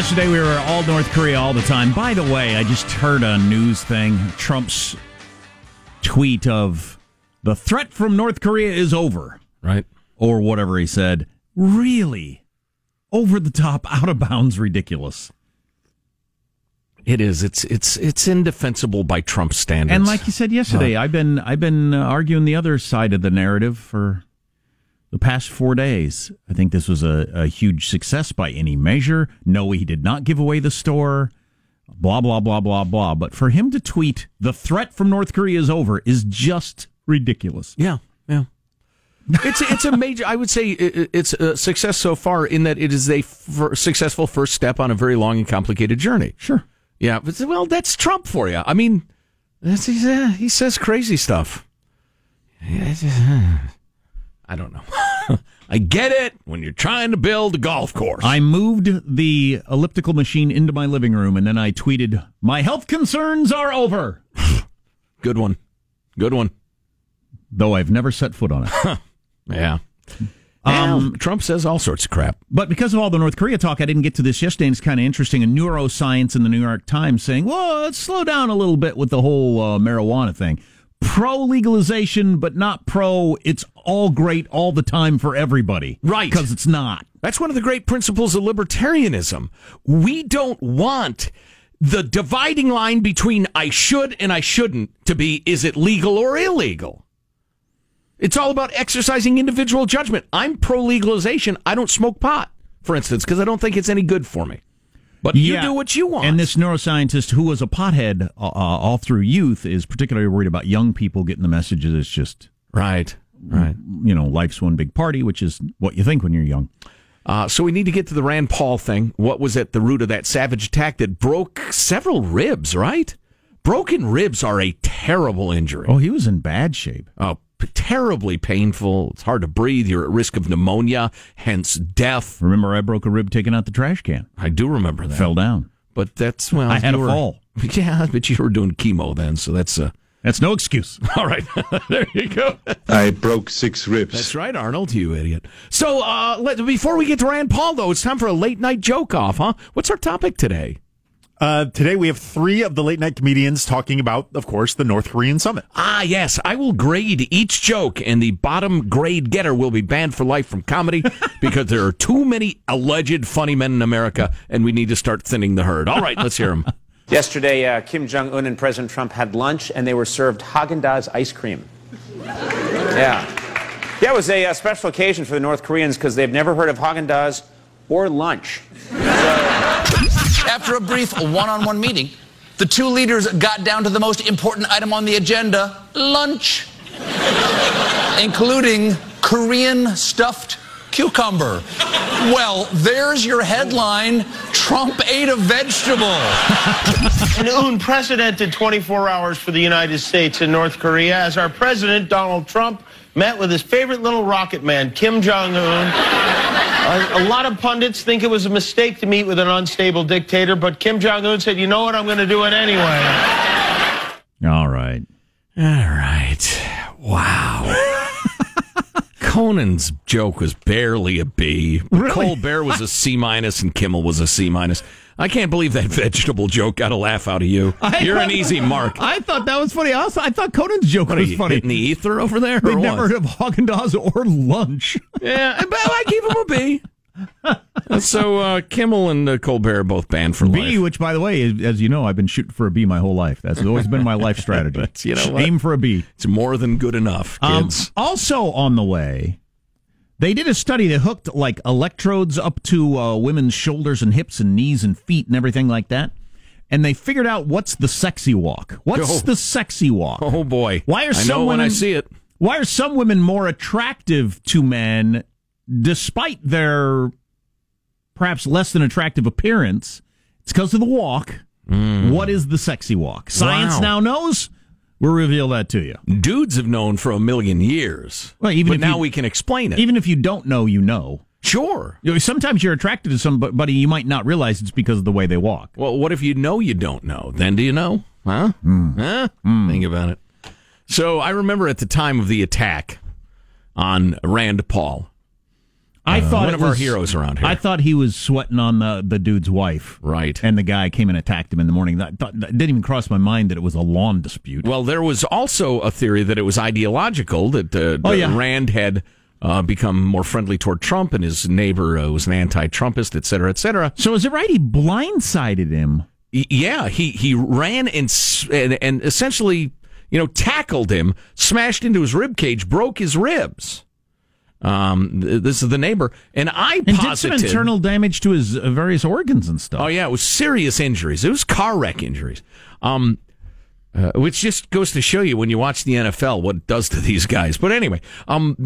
yesterday we were all North Korea all the time. By the way, I just heard a news thing. Trump's tweet of the threat from North Korea is over, Right. or whatever he said. Really over the top, out of bounds, ridiculous. It is. It's it's it's indefensible by Trump standards. And like you said yesterday, I've been I've been arguing the other side of the narrative for the past four days. I think this was a, a huge success by any measure. No, he did not give away the store. Blah blah blah blah blah. But for him to tweet the threat from North Korea is over is just ridiculous. yeah, yeah. it's it's a major. I would say it's a success so far in that it is a f- successful first step on a very long and complicated journey. Sure. Yeah, but well, that's Trump for you. I mean, that's, he's, uh, he says crazy stuff. I don't know. I get it when you're trying to build a golf course. I moved the elliptical machine into my living room and then I tweeted, "My health concerns are over." Good one. Good one. Though I've never set foot on it. Yeah. Um, Trump says all sorts of crap. But because of all the North Korea talk, I didn't get to this yesterday. And it's kind of interesting. A neuroscience in the New York Times saying, well, let's slow down a little bit with the whole uh, marijuana thing. Pro legalization, but not pro, it's all great all the time for everybody. Right. Because it's not. That's one of the great principles of libertarianism. We don't want the dividing line between I should and I shouldn't to be is it legal or illegal? It's all about exercising individual judgment. I'm pro legalization. I don't smoke pot, for instance, because I don't think it's any good for me. But you do what you want. And this neuroscientist who was a pothead uh, uh, all through youth is particularly worried about young people getting the messages. It's just, right, right. you know, life's one big party, which is what you think when you're young. Uh, so we need to get to the Rand Paul thing. What was at the root of that savage attack that broke several ribs? Right, broken ribs are a terrible injury. Oh, he was in bad shape. Oh, terribly painful. It's hard to breathe. You're at risk of pneumonia, hence death. Remember, I broke a rib taking out the trash can. I do remember that. Fell down. But that's well. I had a were- fall. Yeah, but you were doing chemo then, so that's uh. That's no excuse. All right, there you go. I broke six ribs. That's right, Arnold. You idiot. So, uh, let, before we get to Rand Paul, though, it's time for a late night joke off, huh? What's our topic today? Uh, today we have three of the late night comedians talking about, of course, the North Korean summit. Ah, yes. I will grade each joke, and the bottom grade getter will be banned for life from comedy because there are too many alleged funny men in America, and we need to start thinning the herd. All right, let's hear them. Yesterday, uh, Kim Jong Un and President Trump had lunch, and they were served Haagen Dazs ice cream. Yeah, yeah, it was a, uh special occasion for the North Koreans because they've never heard of Haagen Dazs or lunch. After a brief one on one meeting, the two leaders got down to the most important item on the agenda lunch, including Korean stuffed cucumber. Well, there's your headline Trump ate a vegetable. An unprecedented 24 hours for the United States and North Korea as our president, Donald Trump, met with his favorite little rocket man, Kim Jong un. A, a lot of pundits think it was a mistake to meet with an unstable dictator, but Kim Jong un said, you know what, I'm going to do it anyway. All right. All right. Wow. Conan's joke was barely a B. But Colbert was a C minus and Kimmel was a C minus. I can't believe that vegetable joke got a laugh out of you. You're an easy mark. I thought that was funny. Also, I thought Conan's joke What was funny. hitting the ether over there? They never what? heard of Haagen Dazs or lunch. Yeah, but I give him a B. so uh, Kimmel and uh, Colbert are both banned for B, life. which by the way, is, as you know, I've been shooting for a B my whole life. That's always been my life strategy. But you know what? Aim for a B. It's more than good enough, Um, also on the way, they did a study that hooked like electrodes up to uh, women's shoulders and hips and knees and feet and everything like that. And they figured out what's the sexy walk. What's Oh. the sexy walk? oh boy! Why are I some know when I women- see it? Why are some women more attractive to men despite their perhaps less than attractive appearance? It's because of the walk. Mm. What is the sexy walk? Science Wow. now knows. We'll reveal that to you. Dudes have known for a million years. Well, even now you- we can explain it. Even if you don't know, you know. sure. You know, sometimes you're attracted to somebody you might not realize it's because of the way they walk. Well, what if you know you don't know? Then do you know? Huh? Hmm. Huh? Hmm. Think about it. So I remember at the time of the attack on Rand Paul, I thought one of our heroes around here. I thought he was sweating on the, the dude's wife. Right. And the guy came and attacked him in the morning. That, thought, that didn't even cross my mind that it was a lawn dispute. Well, there was also a theory that it was ideological, that uh, Oh, yeah. Rand had uh, become more friendly toward Trump and his neighbor uh, was an anti Trumpist, et cetera, et cetera. so is it right he blindsided him? Y- Yeah, he, he ran and, and, and essentially, you know, tackled him, smashed into his rib cage, broke his ribs. Um, th- this is the neighbor, and I And did some internal damage to his uh, various organs and stuff. Oh yeah, it was serious injuries. It was car wreck injuries. Um, uh, which just goes to show you when you watch the NFL what it does to these guys. But anyway, um,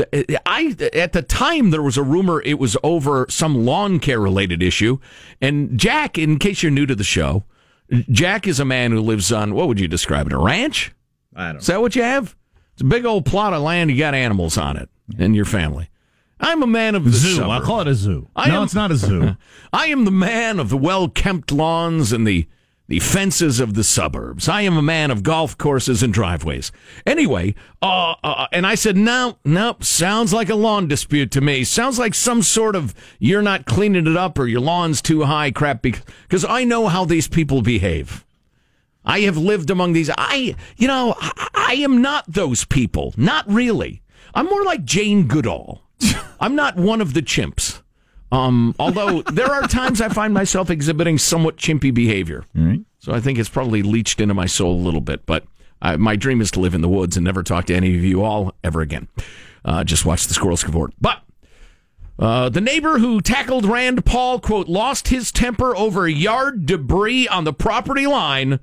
I at the time there was a rumor it was over some lawn care related issue, and Jack, in case you're new to the show, Jack is a man who lives on what would you describe it a ranch? I don't know. Is that what you have? It's a big old plot of land. You got animals on it and your family. I'm a man of the Zoo. I'll call it a zoo. I no, am- it's not a zoo. I am the man of the well kempt lawns and the, the fences of the suburbs. I am a man of golf courses and driveways. Anyway, uh, uh, and I said, no, no, sounds like a lawn dispute to me. Sounds like some sort of you're not cleaning it up or your lawn's too high crap because I know how these people behave. I have lived among these. I, you know, I, I am not those people. Not really. I'm more like Jane Goodall. I'm not one of the chimps. Um, although there are times I find myself exhibiting somewhat chimpy behavior. So I think it's probably leached into my soul a little bit. But I, my dream is to live in the woods and never talk to any of you all ever again. Uh, just watch the squirrels cavort. But uh, the neighbor who tackled Rand Paul, quote, lost his temper over yard debris on the property line,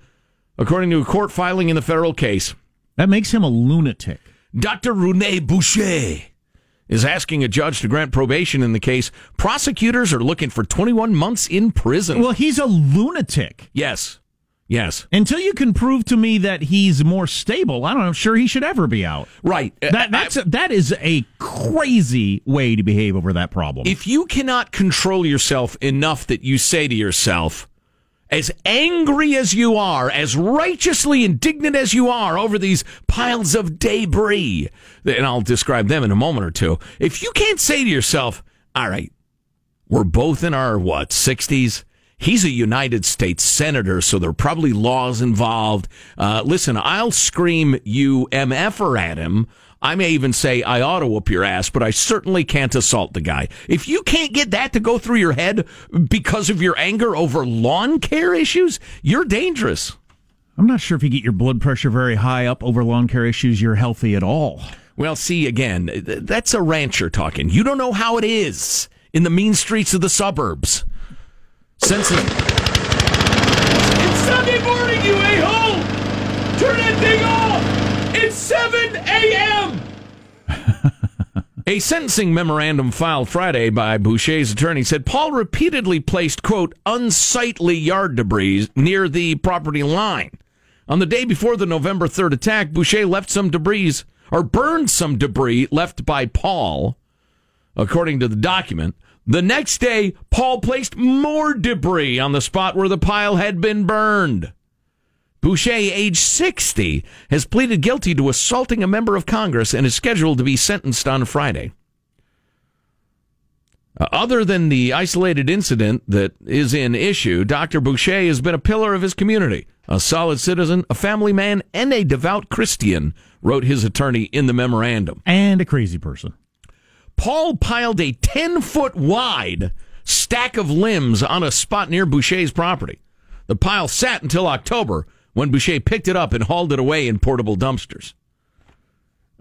according to a court filing in the federal case. that makes him a lunatic. Dr. Rene Boucher is asking a judge to grant probation in the case. Prosecutors are looking for 21 months in prison. Well, he's a lunatic. yes. Yes. Until you can prove to me that he's more stable, I don't know. Sure, he should ever be out. Right. That that's a, that is a crazy way to behave over that problem. if you cannot control yourself enough that you say to yourself, as angry as you are, as righteously indignant as you are over these piles of debris, and I'll describe them in a moment or two, if you can't say to yourself, all right, we're both in our, what, 60s? He's a United States Senator, so there are probably laws involved. Uh, listen, I'll scream you MFer at him. I may even say I ought to whoop your ass, but I certainly can't assault the guy. If you can't get that to go through your head because of your anger over lawn care issues, you're dangerous. I'm not sure if you get your blood pressure very high up over lawn care issues, you're healthy at all. Well, see, again, that's a rancher talking. You don't know how it is in the mean streets of the suburbs. Sense It's Sunday morning, you a-hole! Turn that thing off! It's 7 a.m. A sentencing memorandum filed Friday by Boucher's attorney said Paul repeatedly placed, quote, unsightly yard debris near the property line. On the day before the November 3rd attack, Boucher left some debris, or burned some debris left by Paul, according to the document. The next day, Paul placed more debris on the spot where the pile had been burned. Boucher, age 60, has pleaded guilty to assaulting a member of Congress and is scheduled to be sentenced on Friday. Uh, other than the isolated incident that is in issue, Dr. Boucher has been a pillar of his community, a solid citizen, a family man, and a devout Christian, wrote his attorney in the memorandum. And a crazy person. Paul piled a 10 foot wide stack of limbs on a spot near Boucher's property. The pile sat until October when Boucher picked it up and hauled it away in portable dumpsters.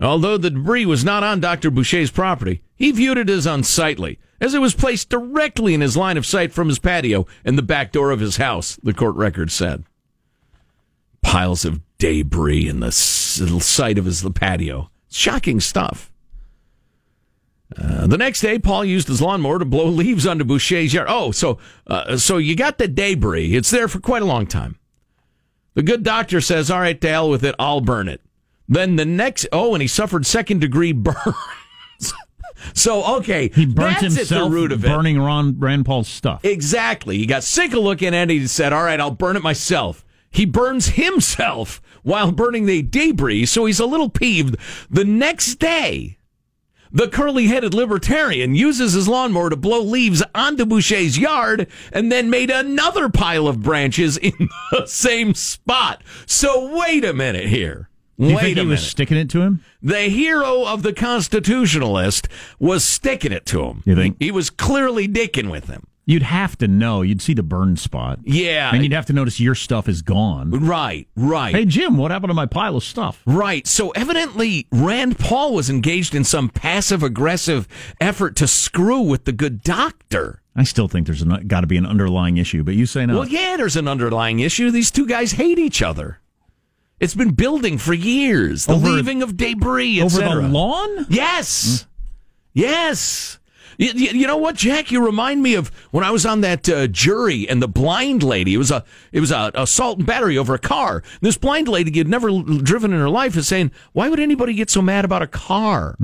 Although the debris was not on Dr. Boucher's property, he viewed it as unsightly, as it was placed directly in his line of sight from his patio and the back door of his house, the court record said. Piles of debris in the s- sight of his patio. Shocking stuff. Uh, the next day, Paul used his lawnmower to blow leaves onto Boucher's yard. Oh, so uh, so you got the debris. It's there for quite a long time. The good doctor says, "All right, to hell with it. I'll burn it." Then the next, oh, and he suffered second degree burns. so okay, He burnt that's himself at the root of it. burning Ron, Rand Paul's stuff. Exactly. He got sick of looking at it. He said, All right, I'll burn it myself. He burns himself while burning the debris, so he's a little peeved. The next day, The curly headed libertarian uses his lawnmower to blow leaves onto Boucher's yard and then made another pile of branches in the same spot. So wait a minute here. Wait think a he minute. was sticking it to him? the hero of the constitutionalist was sticking it to him. You think? He was clearly dicking with him. You'd have to know. You'd see the burn spot. Yeah. And you'd have to notice your stuff is gone. right, right. Hey, Jim, what happened to my pile of stuff? Right. So evidently, Rand Paul was engaged in some passive aggressive effort to screw with the good doctor. I still think there's got to be an underlying issue, but you say no. Well, yeah, there's an underlying issue. These two guys hate each other. It's been building for years. The Over- leaving of debris, Over the lawn? Yes. Hmm. Yes. You, you, you know what, Jack? You remind me of when I was on that uh, jury and the blind lady. It was a it was a assault and battery over a car. This blind lady had never l- driven in her life is saying, "Why would anybody get so mad about a car?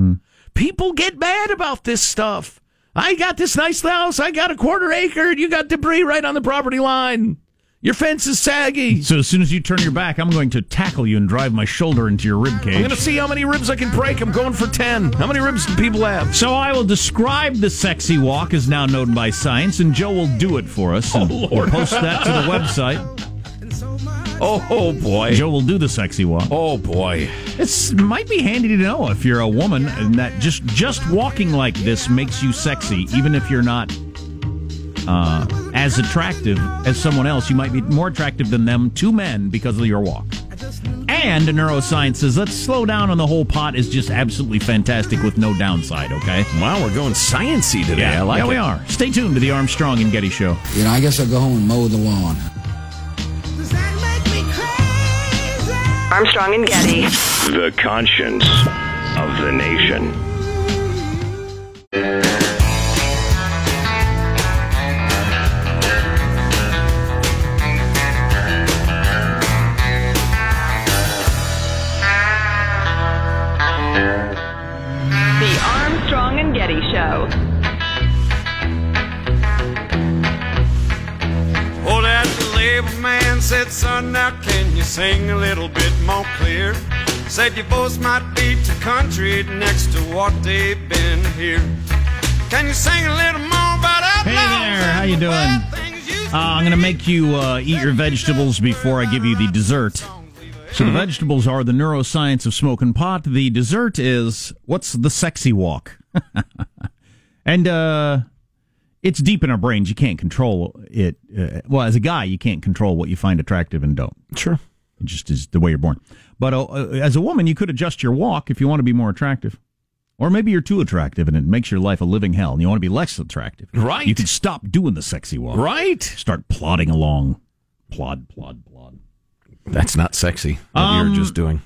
People get mad about this stuff. I got this nice house. I got a quarter acre. and You got debris right on the property line. Your fence is saggy. So as soon as you turn your back, I'm going to tackle you and drive my shoulder into your rib cage. I'm going to see how many ribs I can break. I'm going for ten. How many ribs do people have? So I will describe the sexy walk as now known by science, and Joe will do it for us oh, and we'll post that to the website. Oh, oh boy. Joe will do the sexy walk. Oh boy. It might be handy to know if you're a woman and that just just walking like this makes you sexy, even if you're not uh, as attractive as someone else. You might be more attractive than them to men because of your walk. And neuroscience says let's slow down on the whole pot is just absolutely fantastic with no downside. Okay. Wow, we're going sciency today. I like yeah, it. we are. Stay tuned to the Armstrong and Getty Show. You know, I guess I'll go home and mow the lawn. Armstrong and Getty. The conscience of the nation. Sing a little bit more clear? Said your voice might be too country next to what they've been here. Can you sing a little more about Hey there, how you doing? Uh, I'm going to make you uh, eat your vegetables before I give you the dessert. So the vegetables are the neuroscience of smoking pot. The dessert is what's the sexy walk, and uh, it's deep in our brains. You can't control it. Uh, well, as a guy, you can't control what you find attractive and don't. Sure. It just is the way you're born. But uh, as a woman, you could adjust your walk if you want to be more attractive. Or maybe you're too attractive and it makes your life a living hell and you want to be less attractive. Right. You could stop doing the sexy walk. Right. Start plodding along. Plod, plod, plod. That's not sexy. What Um, you're just doing.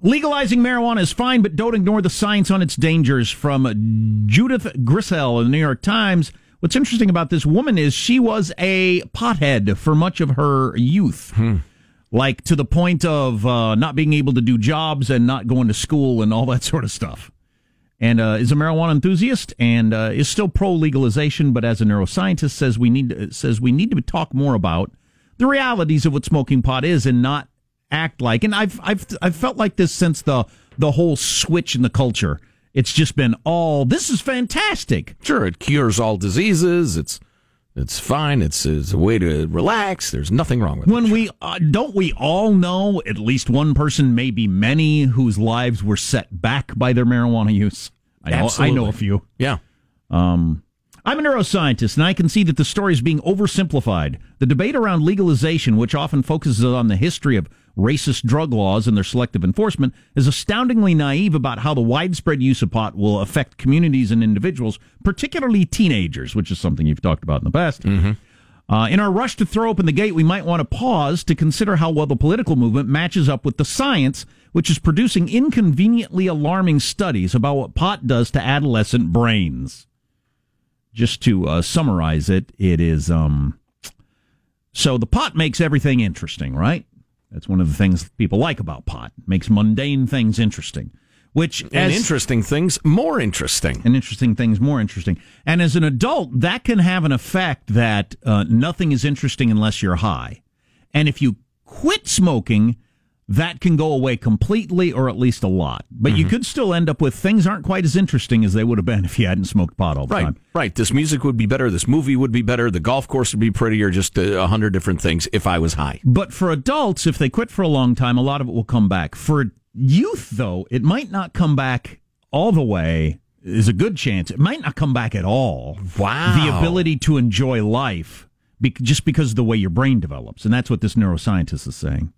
Legalizing marijuana is fine, but don't ignore the science on its dangers. From Judith Grisel in the New York Times. What's interesting about this woman is she was a pothead for much of her youth. Like to the point of uh, not being able to do jobs and not going to school and all that sort of stuff. And uh, is a marijuana enthusiast and uh, is still pro legalization, but as a neuroscientist says we need says we need to talk more about the realities of what smoking pot is and not act like. And I've I've I've felt like this since the the whole switch in the culture. It's just been all this is fantastic. Sure, it cures all diseases. It's it's fine. It's, it's a way to relax. There's nothing wrong with it. When we uh, don't we all know at least one person, maybe many, whose lives were set back by their marijuana use. I know, I know a few. Yeah. Um, I'm a neuroscientist, and I can see that the story is being oversimplified. The debate around legalization, which often focuses on the history of racist drug laws and their selective enforcement, is astoundingly naive about how the widespread use of pot will affect communities and individuals, particularly teenagers, which is something you've talked about in the past. Uh, in our rush to throw open the gate, we might want to pause to consider how well the political movement matches up with the science, which is producing inconveniently alarming studies about what pot does to adolescent brains. Just to uh, summarize it, it is um, so the pot makes everything interesting, right? That's one of the things people like about pot. Makes mundane things interesting, which And as- interesting things more interesting. and interesting things more interesting. And as an adult, that can have an effect that uh, nothing is interesting unless you're high. And if you quit smoking, that can go away completely or at least a lot. But Mm-hmm. you could still end up with things aren't quite as interesting as they would have been if you hadn't smoked pot all the Right, time. right. This music would be better. This movie would be better. The golf course would be prettier. Just a a hundred different things if I was high. But for adults, if they quit for a long time, a lot of it will come back. For youth, though, it might not come back all the way. Is a good chance. It might not come back at all. Wow. The ability to enjoy life be, just because of the way your brain develops. And that's what this neuroscientist is saying.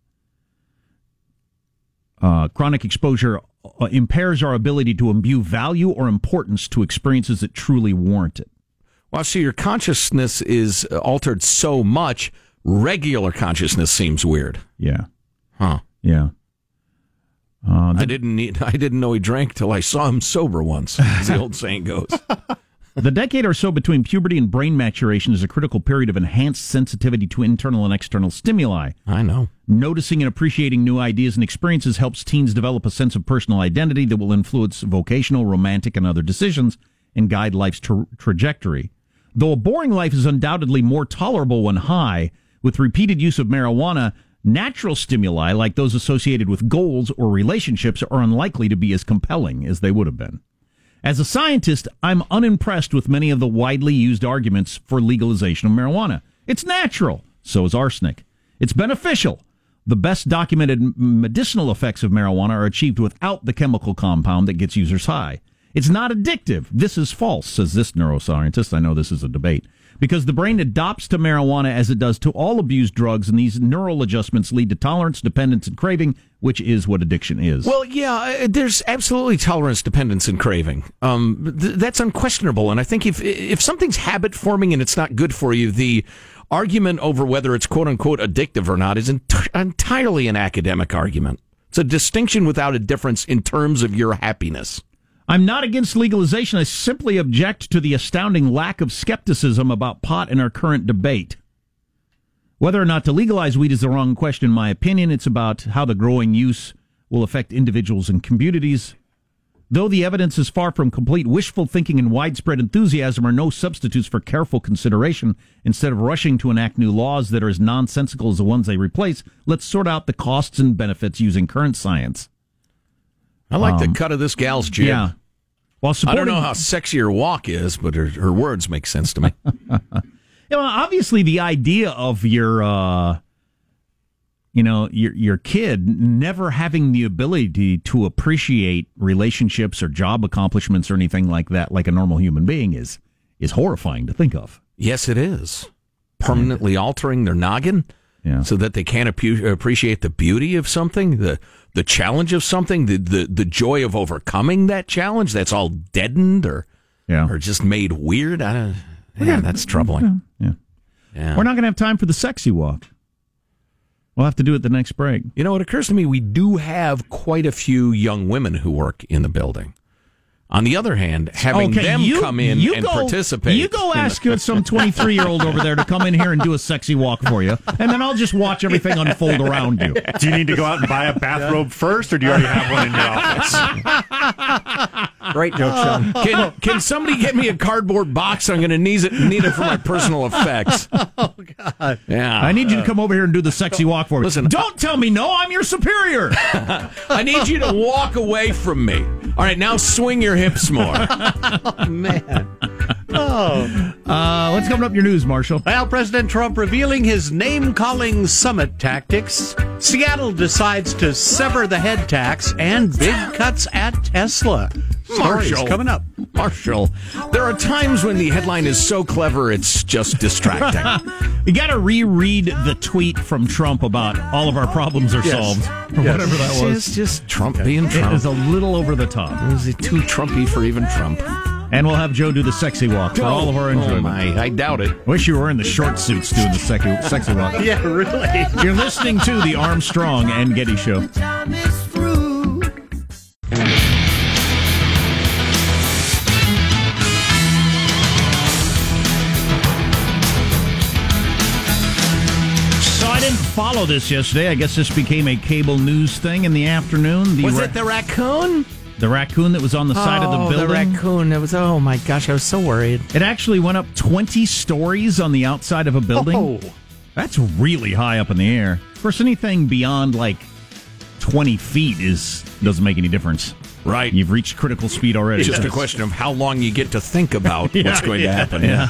Uh, chronic exposure uh, impairs our ability to imbue value or importance to experiences that truly warrant it. Well, so your consciousness is altered so much. Regular consciousness seems weird. Yeah. Huh. Yeah. Uh, I didn't need, I didn't know he drank till I saw him sober once, as the old saying goes. The decade or so between puberty and brain maturation is a critical period of enhanced sensitivity to internal and external stimuli. I know. Noticing and appreciating new ideas and experiences helps teens develop a sense of personal identity that will influence vocational, romantic, and other decisions and guide life's tra- trajectory. Though a boring life is undoubtedly more tolerable when high, with repeated use of marijuana, natural stimuli like those associated with goals or relationships are unlikely to be as compelling as they would have been. As a scientist, I'm unimpressed with many of the widely used arguments for legalization of marijuana. It's natural, so is arsenic. It's beneficial. The best documented medicinal effects of marijuana are achieved without the chemical compound that gets users high. It's not addictive. This is false, says this neuroscientist. I know this is a debate. Because the brain adopts to marijuana as it does to all abused drugs, and these neural adjustments lead to tolerance, dependence, and craving, which is what addiction is. Well, yeah, uh, there's absolutely tolerance, dependence, and craving. Um, th- that's unquestionable. And I think if if something's habit forming and it's not good for you, the argument over whether it's quote unquote addictive or not is ent- entirely an academic argument. It's a distinction without a difference in terms of your happiness. I'm not against legalization. I simply object to the astounding lack of skepticism about pot in our current debate. Whether or not to legalize weed is the wrong question, in my opinion. It's about how the growing use will affect individuals and communities. Though the evidence is far from complete, wishful thinking and widespread enthusiasm are no substitutes for careful consideration. Instead of rushing to enact new laws that are as nonsensical as the ones they replace, let's sort out the costs and benefits using current science. I like Um, the cut of this gal's jib. Yeah. While I don't know how sexy her walk is, but her, her words make sense to me. You know, obviously the idea of your uh you know, your your kid never having the ability to appreciate relationships or job accomplishments or anything like that like a normal human being is is horrifying to think of. yes, it is. Permanently altering their noggin. Yeah. so that they can't appreciate the beauty of something, the the challenge of something, the, the the joy of overcoming that challenge. That's all deadened or Yeah. or just made weird. I don't, yeah, that's troubling. Yeah. Yeah. We're not going to have time for the sexy walk. We'll have to do it the next break. You know, it occurs to me we do have quite a few young women who work in the building. On the other hand, having Okay, them you- come in you and go- participate. You go ask some 23 year old over there to come in here and do a sexy walk for you, and then I'll just watch everything unfold around you. Do you need to go out and buy a bathrobe first, or do you already have one in your office? Great joke, oh. Sean. Can, can somebody get me a cardboard box? I'm going to need it, need it for my personal oh, effects. Oh, God. Yeah. I need you to come over here and do the sexy walk for me. Listen, don't tell me no. I'm your superior. I need you to walk away from me. All right, now swing your hips more. oh, Man. Oh. Uh, what's coming up in your news, Marshall? Well, President Trump revealing his name calling summit tactics. Seattle decides to sever the head tax and big cuts at Tesla. Stories Marshall. coming up. Marshall, there are times when the headline is so clever it's just distracting. You got to reread the tweet from Trump about all of our problems are Yes. solved, or Yes. whatever that was. It's just Trump being Trump. It is a little over the top. Is it too Trumpy for even Trump? And we'll have Joe do the sexy walk for all of our oh, oh enjoyment. my, I doubt it. Wish you were in the short suits doing the sexy, sexy walk. Yeah, really. You're listening to the Armstrong and Getty Show. So I didn't follow this yesterday. I guess this became a cable news thing in the afternoon. The Was ra- it the raccoon? The raccoon that was on the side of the oh, building? The raccoon. It was. Oh my gosh, I was so worried. It actually went up 20 stories on the outside of a building. Oh. That's really high up in the air. Of course, anything beyond like 20 feet is doesn't make any difference. Right. You've reached critical speed already. It's just a question of how long you get to think about Yeah, what's going to yeah, happen. Yeah.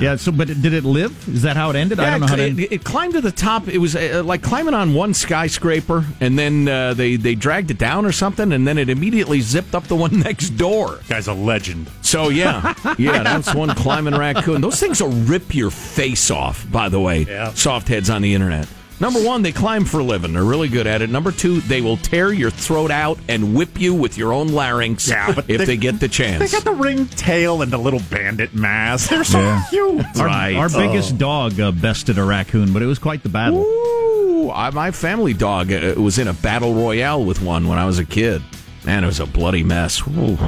Yeah. So, but did it live? Is that how it ended? I don't know how it, to. it, it climbed to the top. It was uh, like climbing on one skyscraper, and then uh, they they dragged it down or something, and then it immediately zipped up the one next door. Guy's a legend. So yeah, yeah, that's one climbing raccoon. Those things will rip your face off. By the way, Yeah. soft heads on the internet. Number one, they climb for a living. They're really good at it. Number two, they will tear your throat out and whip you with your own larynx Yeah, but if they- they, get the chance. They got the ring tail and the little bandit mask. They're so Yeah. cute. Our, Right. our biggest dog uh, bested a raccoon, but it was quite the battle. Ooh, I, my family dog uh, was in a battle royale with one when I was a kid. Man, it was a bloody mess. Ooh.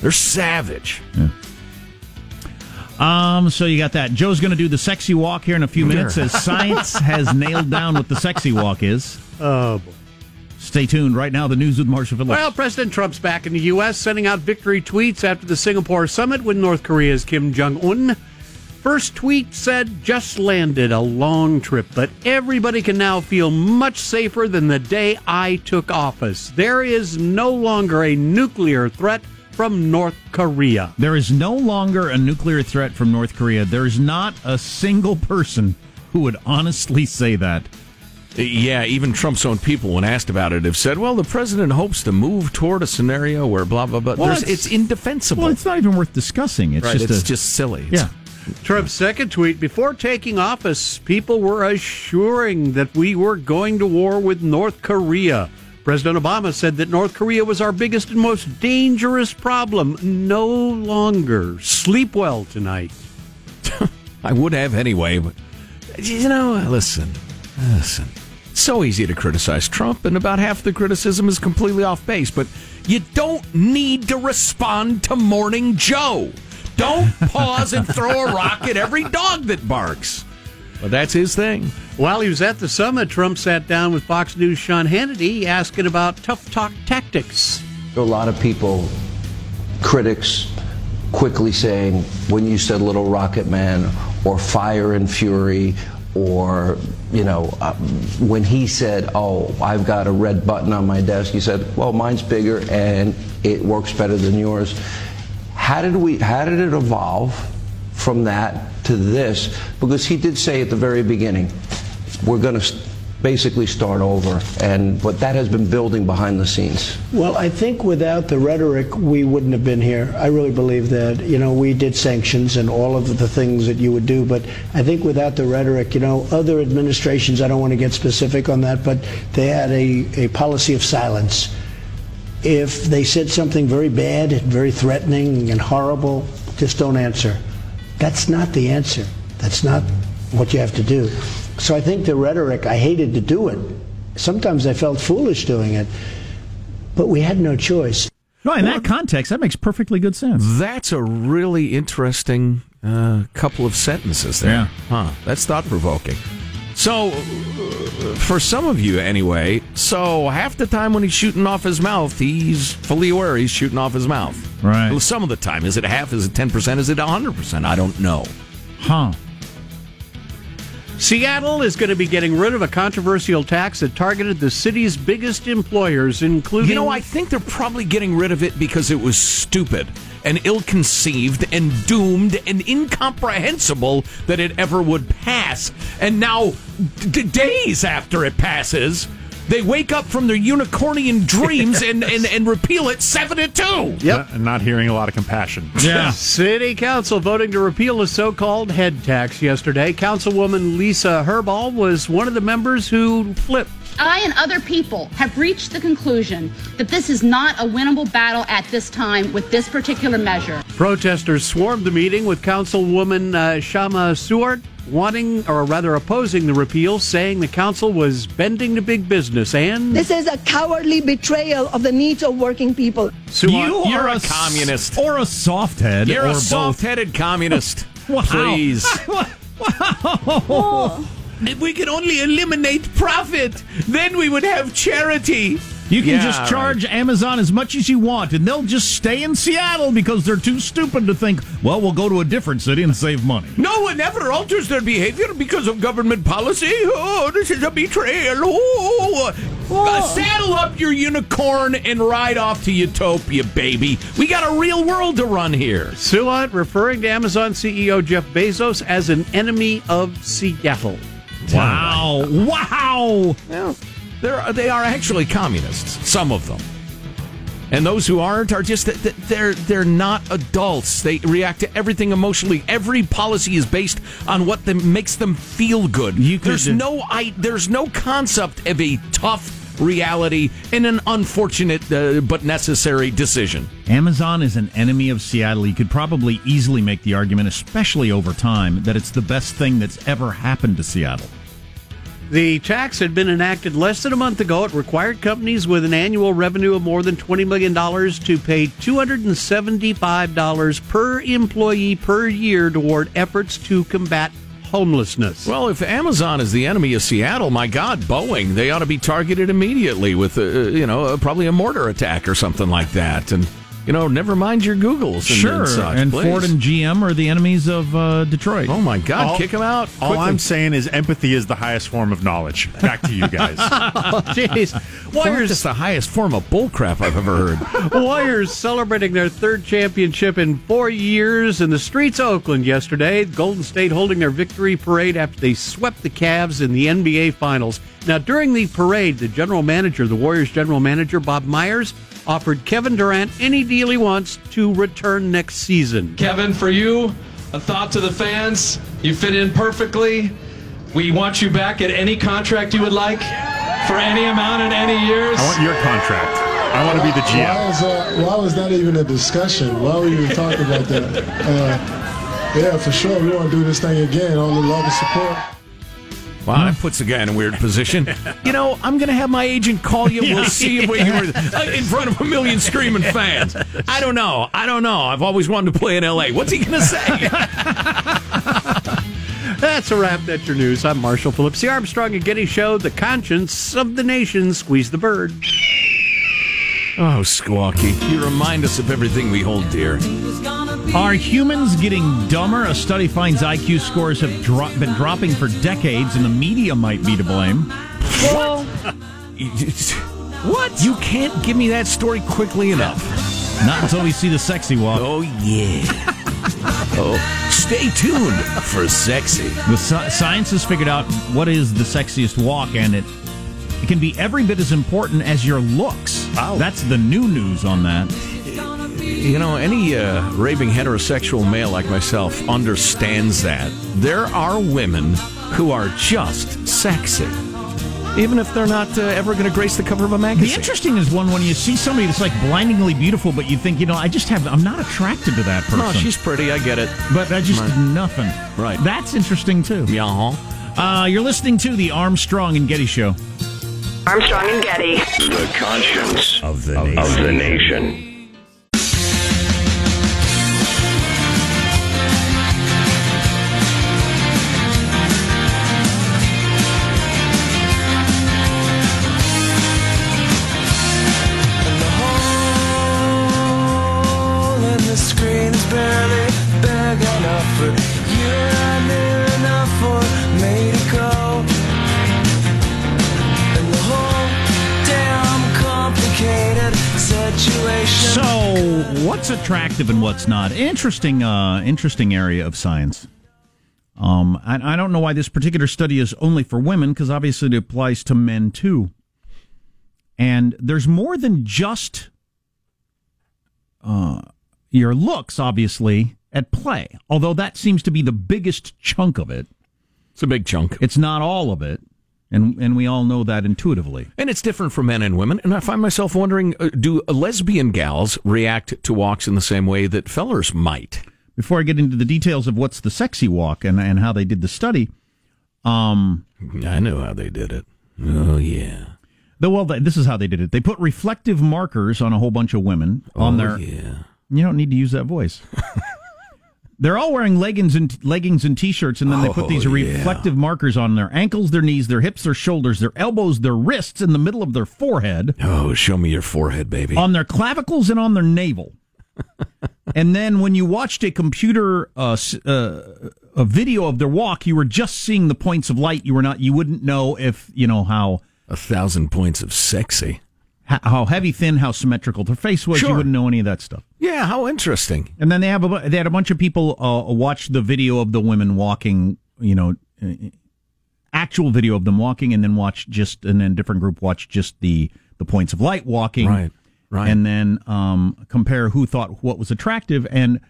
They're savage. Um, so you got that. Joe's going to do the sexy walk here in a few minutes as science has nailed down what the sexy walk is. Oh, boy. Stay tuned. Right now, the news with Marshall Phillips. Well, President Trump's back in the U.S., sending out victory tweets after the Singapore summit with North Korea's Kim Jong un. First tweet said, just landed a long trip, but everybody can now feel much safer than the day I took office. There is no longer a nuclear threat from North Korea. There is no longer a nuclear threat from North Korea. There's not a single person who would honestly say that. Yeah, even Trump's own people, when asked about it, have said, well, the president hopes to move toward a scenario where blah, blah, blah. Well, it's- it's, indefensible. Well, it's not even worth discussing. It's right, just it's a, just silly. It's- yeah. Trump's second tweet before taking office, people were assuring that we were going to war with North Korea. President Obama said that North Korea was our biggest and most dangerous problem. No longer. Sleep well tonight. I would have anyway, but you know, listen, listen. So easy to criticize Trump, and about half the criticism is completely off base. But you don't need to respond to Morning Joe. Don't pause and throw a rock at every dog that barks. But that's his thing. While he was at the summit, Trump sat down with Fox News' Sean Hannity asking about tough talk tactics. A lot of people, critics, quickly saying, when you said Little Rocket Man or Fire and Fury, or, you know, uh, when he said, oh, I've got a red button on my desk, he said, well, mine's bigger and it works better than yours. How did we, how did it evolve from that to this? Because he did say at the very beginning, we're going to basically start over, and but that has been building behind the scenes. Well, I think without the rhetoric, we wouldn't have been here. I really believe that. You know, we did sanctions and all of the things that you would do, but I think without the rhetoric, you know, other administrations, I don't want to get specific on that, but they had a, a policy of silence. If they said something very bad, very threatening, and horrible, just don't answer. That's not the answer. That's not what you have to do. So I think the rhetoric, I hated to do it. Sometimes I felt foolish doing it, but we had no choice. No, in that context, that makes perfectly good sense. That's a really interesting uh, couple of sentences there. Yeah. Huh. That's thought provoking. So, uh, for some of you anyway, so half the time when he's shooting off his mouth, he's fully aware he's shooting off his mouth. Right. Well, some of the time. Is it half? Is it 10%? Is it 100%? I don't know. Huh. Seattle is going to be getting rid of a controversial tax that targeted the city's biggest employers, including. You know, I think they're probably getting rid of it because it was stupid and ill conceived and doomed and incomprehensible that it ever would pass. And now, d- days after it passes, they wake up from their unicornian dreams and, and, and repeal it 7 to 2. Yep. And not hearing a lot of compassion. Yeah. City Council voting to repeal the so called head tax yesterday. Councilwoman Lisa Herbold was one of the members who flipped. I and other people have reached the conclusion that this is not a winnable battle at this time with this particular measure. Protesters swarmed the meeting with Councilwoman uh, Kshama Sawant wanting, or rather opposing the repeal, saying the council was bending to big business and. This is a cowardly betrayal of the needs of working people. You are are a s- communist. Or a soft head. You're or a both. soft headed communist. Wow. Please. Wow. If we could only eliminate profit, then we would have charity. You can Yeah, just charge Amazon as much as you want, and they'll just stay in Seattle because they're too stupid to think, well, we'll go to a different city and save money. No one ever alters their behavior because of government policy. Oh, this is a betrayal. Oh. Uh, saddle up your unicorn and ride off to Utopia, baby. We got a real world to run here. Sawant referring to Amazon CEO Jeff Bezos as an enemy of Seattle. Wow. Wow. Well, they're, they are actually communists, some of them. And those who aren't are just they're they're not adults. They react to everything emotionally. Every policy is based on what them, makes them feel good. You could- there's no I, there's no concept of a tough reality and an unfortunate uh, but necessary decision. Amazon is an enemy of Seattle. You could probably easily make the argument, especially over time, that it's the best thing that's ever happened to Seattle. The tax had been enacted less than a month ago. It required companies with an annual revenue of more than $20 million to pay $275 per employee per year toward efforts to combat homelessness. Well, if Amazon is the enemy of Seattle, my God, Boeing, they ought to be targeted immediately with, uh, you know, uh, probably a mortar attack or something like that. And, you know, never mind your Googles and, sure. and such. and. Ford and GM are the enemies of uh, Detroit. Oh, my God, All- kick them out. All quickly. I'm saying is empathy is the highest form of knowledge. Back to you guys. Jeez, Oh, jeez. Warriors is the highest form of bullcrap I've ever heard. Warriors celebrating their third championship in four years in the streets of Oakland yesterday. Golden State holding their victory parade after they swept the Cavs in the NBA Finals. Now, during the parade, the general manager, the Warriors general manager, Bob Myers, offered Kevin Durant any deal he wants to return next season. Kevin, for you, a thought to the fans. You fit in perfectly. We want you back at any contract you would like for any amount in any years. I want your contract. I want to be the Why GM. is, uh, why was that even a discussion? Why were you even talking about that? Uh, yeah, for sure. We want to do this thing again. All the love and support. Wow, that puts the guy in a weird position. You know, I'm going to have my agent call you. We'll see if we can uh, in front of a million screaming fans. I don't know. I don't know. I've always wanted to play in L.A. What's he going to say? That's a wrap. That's your news. I'm Marshall Phillips, the Armstrong and Getty Show, the conscience of the nation. Squeeze the bird. Oh, Squawky, you remind us of everything we hold dear. Are humans getting dumber? A study finds IQ scores have dro- been dropping for decades, and the media might be to blame. Well, what? You can't give me that story quickly enough. Not until we see the sexy walk. Oh, yeah. oh, stay tuned for sexy. The sci- science has figured out what is the sexiest walk, and it it can be every bit as important as your looks. Wow. That's the new news on that. You know, any uh, raving heterosexual male like myself understands that. There are women who are just sexy, even if they're not uh, ever going to grace the cover of a magazine. The interesting is one when you see somebody that's like blindingly beautiful, but you think, you know, I just have, I'm not attracted to that person. No, she's pretty. I get it. But I just Right. nothing. Right. That's interesting too. Yeah. Uh, you're listening to the Armstrong and Getty Show. Armstrong and Getty. The conscience of the of, of the nation. Attractive and what's not? Interesting, uh, interesting area of science. Um, I, I don't know why this particular study is only for women because obviously it applies to men too. And there's more than just uh, your looks, obviously, at play. Although that seems to be the biggest chunk of it. It's a big chunk. It's not all of it, and and we all know that intuitively. And it's different for men and women. And I find myself wondering uh, do lesbian gals react to walks in the same way that fellers might? Before I get into the details of what's the sexy walk and, and how they did the study, um, I know how they did it. Oh, yeah. The, well, this is how they did it. They put reflective markers on a whole bunch of women on Oh, their. yeah. You don't need to use that voice. They're all wearing leggings and leggings and t-shirts, and then they put Oh, these yeah. reflective markers on their ankles, their knees, their hips, their shoulders, their elbows, their wrists, in the middle of their forehead, Oh, show me your forehead, baby. on their clavicles, and on their navel. and then when you watched a computer uh, uh, a video of their walk, you were just seeing the points of light. You were not. You wouldn't know if you know how A thousand points of sexy. how heavy, thin, how symmetrical their face was. You wouldn't know any of that stuff. Yeah, how interesting. And then they have a, they had a bunch of people uh, watch the video of the women walking, you know, uh, actual video of them walking, and then watch just, and then different group watch just the the points of light walking, Right, right. and then um, compare who thought what was attractive, and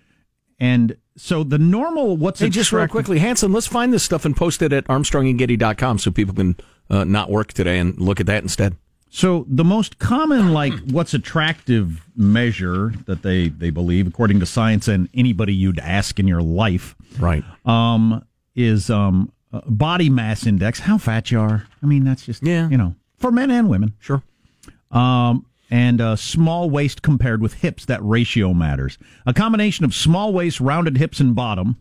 and so the normal what's Hey, just real quickly, Hanson, let's find this stuff and post it at armstrongandgetty.com so people can uh, not work today and look at that instead. So the most common, like what's attractive measure that they they believe, according to science and anybody you'd ask in your life, right, um, is um uh, body mass index, how fat you are. I mean, that's just yeah, you know, for men and women, sure. Um, and uh, small waist compared with hips, that ratio matters. A combination of small waist, rounded hips, and bottom.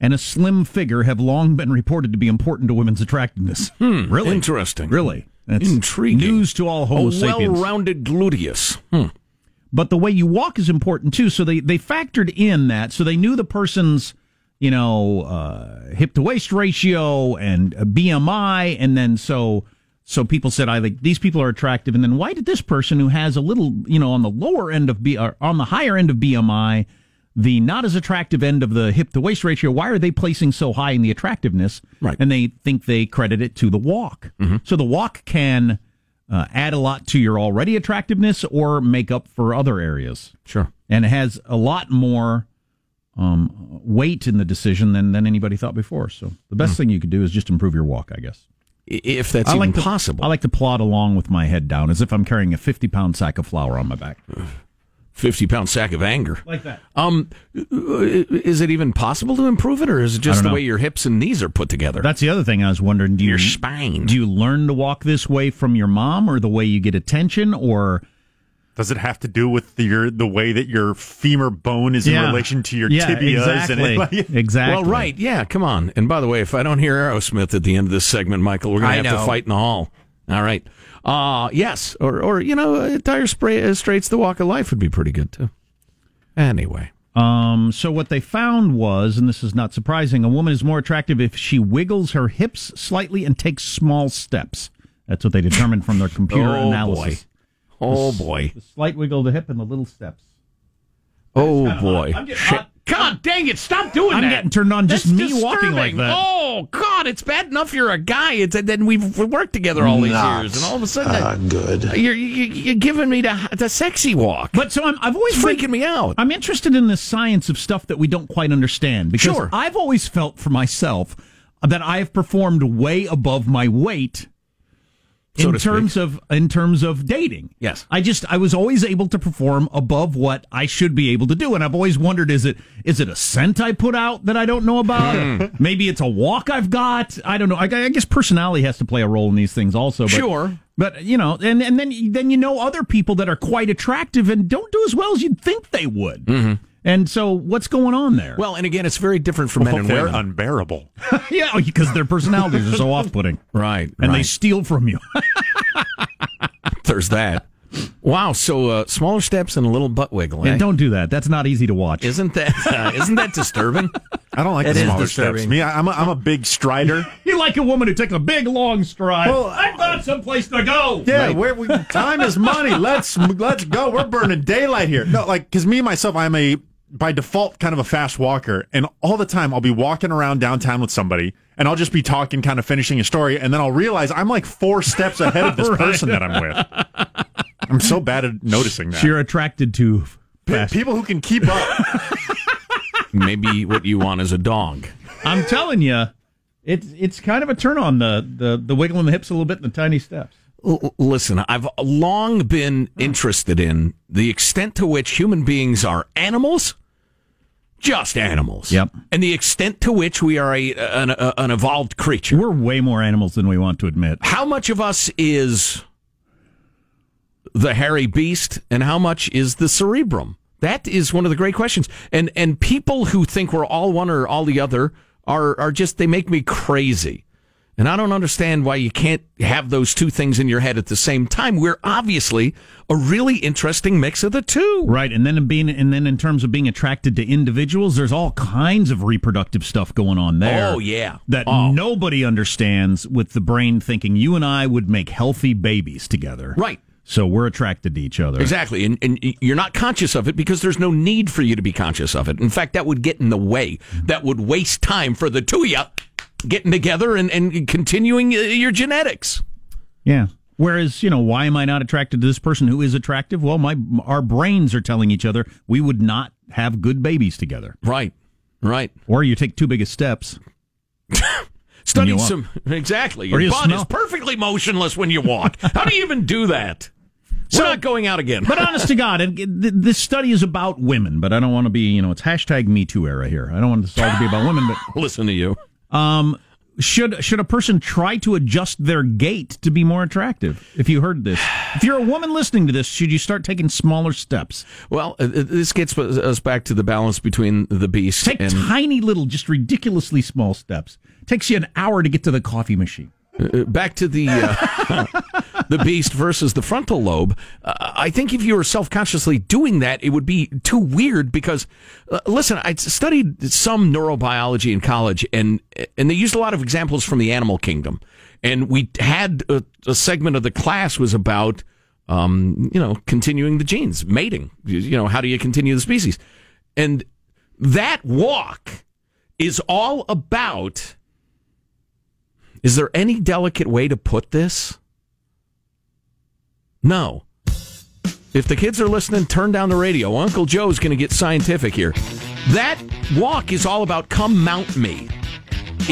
And a slim figure have long been reported to be important to women's attractiveness. Hmm, really interesting. Really, That's Intriguing. News to all Homo A sapiens. well-rounded gluteus. Hmm. But the way you walk is important too. So they, they factored in that. So they knew the person's, you know, uh, hip to waist ratio and BMI. And then so, so people said, I think these people are attractive. And then why did this person who has a little, you know, on the lower end of B, or on the higher end of BMI, the not as attractive end of the hip to waist ratio, why are they placing so high in the attractiveness? Right. And they think they credit it to the walk. So the walk can uh, add a lot to your already attractiveness or make up for other areas. Sure. And it has a lot more um, weight in the decision than, than anybody thought before. So the best thing you could do is just improve your walk, I guess. If that's I even to, possible. I like to plod along with my head down as if I'm carrying a 50 pound sack of flour on my back. 50 pound sack of anger. Like that. Um, is it even possible to improve it, or is it just the know. way your hips and knees are put together? That's the other thing I was wondering. Do you, Your spine. Do you learn to walk this way from your mom or the way you get attention or. Does it have to do with the, your the way that your femur bone is in relation to your Yeah, tibias? exactly. And it, exactly. Well, right, yeah, come on. And by the way, if I don't hear Aerosmith at the end of this segment, Michael, we're going I to have know. to fight in the hall. All right. Uh, yes, or, or you know, tire spray uh, straight's the walk of life would be pretty good, too. Anyway. Um, so what they found was, and this is not surprising, a woman is more attractive if she wiggles her hips slightly and takes small steps. That's what they determined from their computer Oh, analysis. boy. Oh, The boy. The slight wiggle of the hip and the little steps. Oh, boy. hot. I'm getting Shit. hot. God dang it, stop doing that. I'm getting turned on just That's me walking like that. Oh, God, it's bad enough you're a guy. It's and then we've worked together all these Not, years, and all of a sudden, uh, good. You're, you you're giving me the, the sexy walk. But so I'm, I've always It's been- freaking me out. I'm interested in the science of stuff that we don't quite understand because Sure. I've always felt for myself that I have performed way above my weight So in to speak. terms of in terms of dating. Yes. I just I was always able to perform above what I should be able to do, and I've always wondered is it is it a scent I put out that I don't know about? Hmm. Maybe it's a walk I've got. I don't know. I, I guess personality has to play a role in these things also. But, Sure. but you know, and and then then you know other people that are quite attractive and don't do as well as you'd think they would. Mm-hmm. And so, what's going on there? Well, and again, it's very different for men well, and they're women. unbearable. yeah, because their personalities are so off-putting, right? And they steal from you. There's that. Wow. So uh, smaller steps and a little butt wiggle. eh? And don't do that. That's not easy to watch. Isn't that uh, isn't that disturbing? I don't like It the smaller steps. Me, I, I'm a, I'm a big strider. You like a woman who takes a big long stride. Well, I've got someplace to go. Yeah, where we, time is money. Let's let's go. We're burning daylight here. No, like because me myself, I'm a by default kind of a fast walker, and all the time I'll be walking around downtown with somebody, and I'll just be talking, kind of finishing a story, and then I'll realize I'm like four steps ahead of this Right. person that I'm with. I'm so bad at noticing that. So you're attracted to P- people who can keep up. Maybe what you want is a dog. I'm telling you, it's it's kind of a turn on the the the wiggling the hips a little bit and the tiny steps. Listen, I've long been interested in the extent to which human beings are animals, just animals. Yep. And the extent to which we are a, an, a, an evolved creature. We're way more animals than we want to admit. How much of us is the hairy beast, and how much is the cerebrum? That is one of the great questions. And and people who think we're all one or all the other are are just they make me crazy. And I don't understand why you can't have those two things in your head at the same time. We're obviously a really interesting mix of the two. Right, and then in being and then in terms of being attracted to individuals, there's all kinds of reproductive stuff going on there. Oh, yeah. that Oh. nobody understands. With the brain thinking you and I would make healthy babies together. Right. So we're attracted to each other. Exactly. And, and you're not conscious of it because there's no need for you to be conscious of it. In fact, that would get in the way. That would waste time for the two of you getting together and, and continuing uh, your genetics. Yeah. Whereas, you know, why am I not attracted to this person who is attractive? Well, my our brains are telling each other we would not have good babies together. Right. Right. Or you take too big of steps. Study some. Exactly. Your you butt smell- is perfectly motionless when you walk. How do you even do that? We're not going out again. But honest to God, and th- this study is about women, but I don't want to be, you know, it's hashtag Me Too era here. I don't want this all to be about women, but listen to you. Um, should should a person try to adjust their gait to be more attractive? If you heard this, if you're a woman listening to this, should you start taking smaller steps? Well, uh, this gets us back to the balance between the beast Take and tiny little, just ridiculously small steps. Takes you an hour to get to the coffee machine. Uh, back to the uh, the beast versus the frontal lobe. Uh, I think if you were self consciously doing that, it would be too weird. Because uh, listen, I studied some neurobiology in college, and and they used a lot of examples from the animal kingdom. And we had a, a segment of the class was about um, you know continuing the genes, mating. You know how do you continue the species? And that walk is all about. Is there any delicate way to put this? No. If the kids are listening, turn down the radio. Uncle Joe's going to get scientific here. That walk is all about come mount me.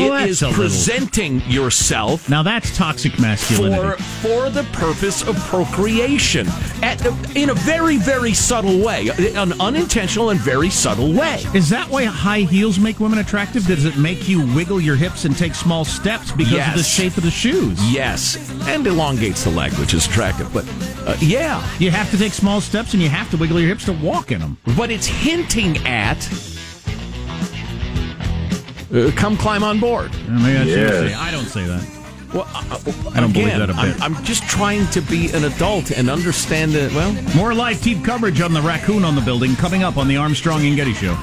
Well, it that's is a little- presenting yourself Now that's toxic masculinity. for for the purpose of procreation at, in a very very subtle way, an unintentional and very subtle way. Is that why high heels make women attractive? Does it make you wiggle your hips and take small steps because of the shape of the shoes? Yes, and elongates the leg, which is attractive. But uh, yeah, You have to take small steps and you have to wiggle your hips to walk in them. but it's hinting at uh, come climb on board. Maybe I shouldn't Yes. say. I don't say that. Well, uh, I don't believe again, that a bit. I'm, I'm just trying to be an adult and understand that. Well, More live team coverage on the raccoon on the building coming up on the Armstrong and Getty Show.